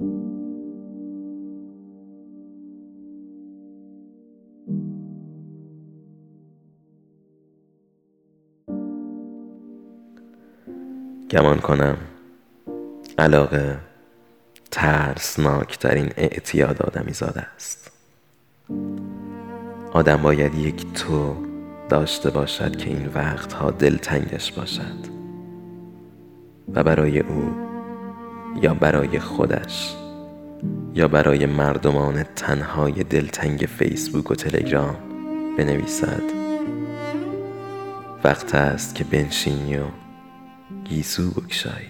گمان کنم علاقه ترسناکترین اعتیاد آدمی زاده است. آدم باید یک تو داشته باشد که این وقتها دلتنگش باشد و برای او یا برای خودش یا برای مردمان تنهای دلتنگ فیسبوک و تلگرام بنویسد. وقت است که بنشینی و گیسو بکشایی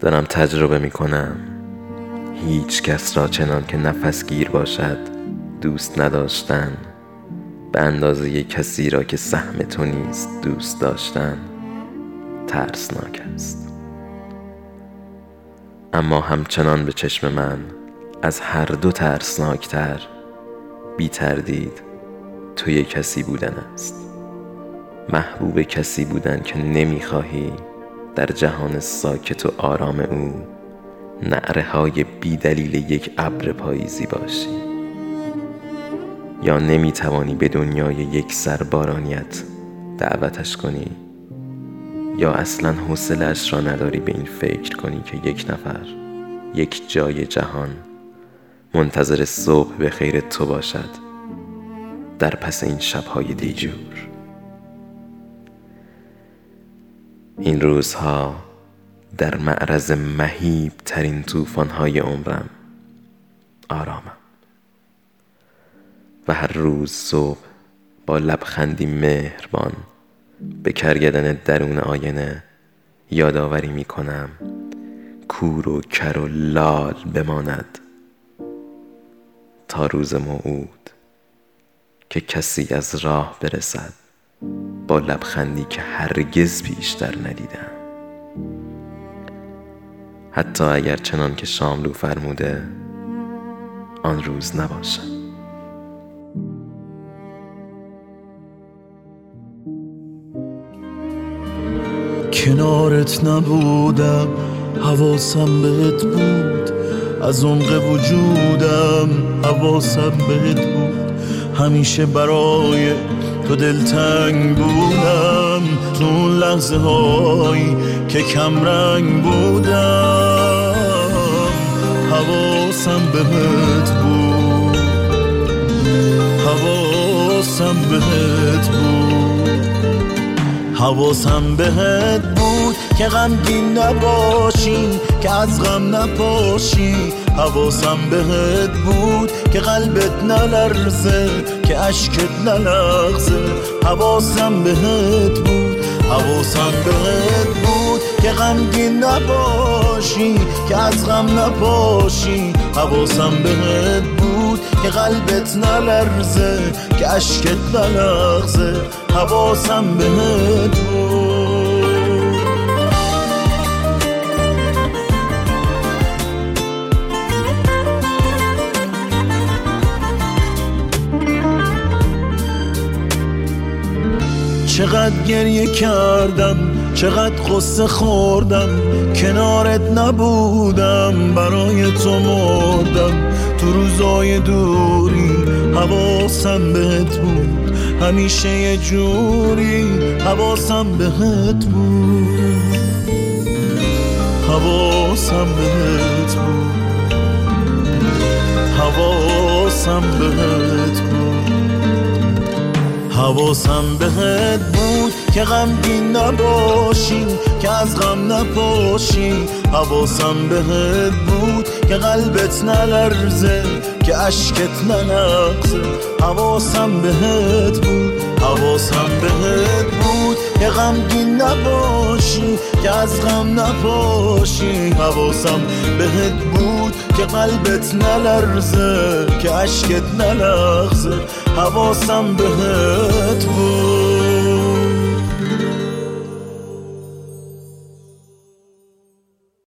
دارم تجربه می کنم هیچ کس را چنان که نفس گیر باشد دوست نداشتن. به اندازه کسی را که سهم تو نیست دوست داشتن ترسناک است. اما همچنان به چشم من از هر دو ترسناکتر بی تردید توی کسی بودن است. محبوب کسی بودن که نمی‌خواهی در جهان ساکت و آرام او نعره های بی دلیل یک ابر پاییزی باشی. یا نمی‌توانی به دنیای یک سربارانیت دعوتش کنی؟ یا اصلا حوصلهاش را نداری به این فکر کنی که یک نفر یک جای جهان منتظر صبح به خیر تو باشد در پس این شبهای دیجور؟ این روزها در معرض مهیب ترین توفانهای عمرم آرامم. و هر روز صبح با لبخندی مهربان به کرگدن درون آینه یادآوری می کنم کور و کر و لال بماند. تا روز موعود که کسی از راه برسد با لبخندی که هرگز بیشتر ندیدم. حتی اگر چنان که شاملو فرموده آن روز نباشم کنارت نبودم حواسم بهت بود. از عمق وجودم حواسم بهت بود. همیشه برای تو دلتنگ بودم. تو اون لحظه هایی که کم رنگ بودم حواسم بهت بود. حواسم بهت بود. حواسم بهت بود که غمگین نباشی که از غم نپاشی. حواسم بهت بود که قلبت نلرزه که اشکت نلغزه. حواسم بهت بود حواسم بهت بود که غمگین نباشی که از غم نپاشی. حواسم بهت بود که قلبت نلرزه که اشکت نلغزه. حواسم بهت بود چقدر گریه کردم چقدر قصه خوردم کنارت نبودم برای تو مردم. تو روزای دوری حواسم بهت بود. همیشه یه جوری حواسم بهت بود. حواسم بهت بود. حواسم بهت بود. حواسم بهت بود که غمگین نباشی که از غم نپاشی حواسم بهت بود که قلبت نلرزه که اشکت نلغزه حواسم بهت بود حواسم بهت بود که غمگین نباشی که از غم نپاشی. حواسم بهت بود که قلبت نلرزه که اشکت نلغزه. حواسم بهت بود.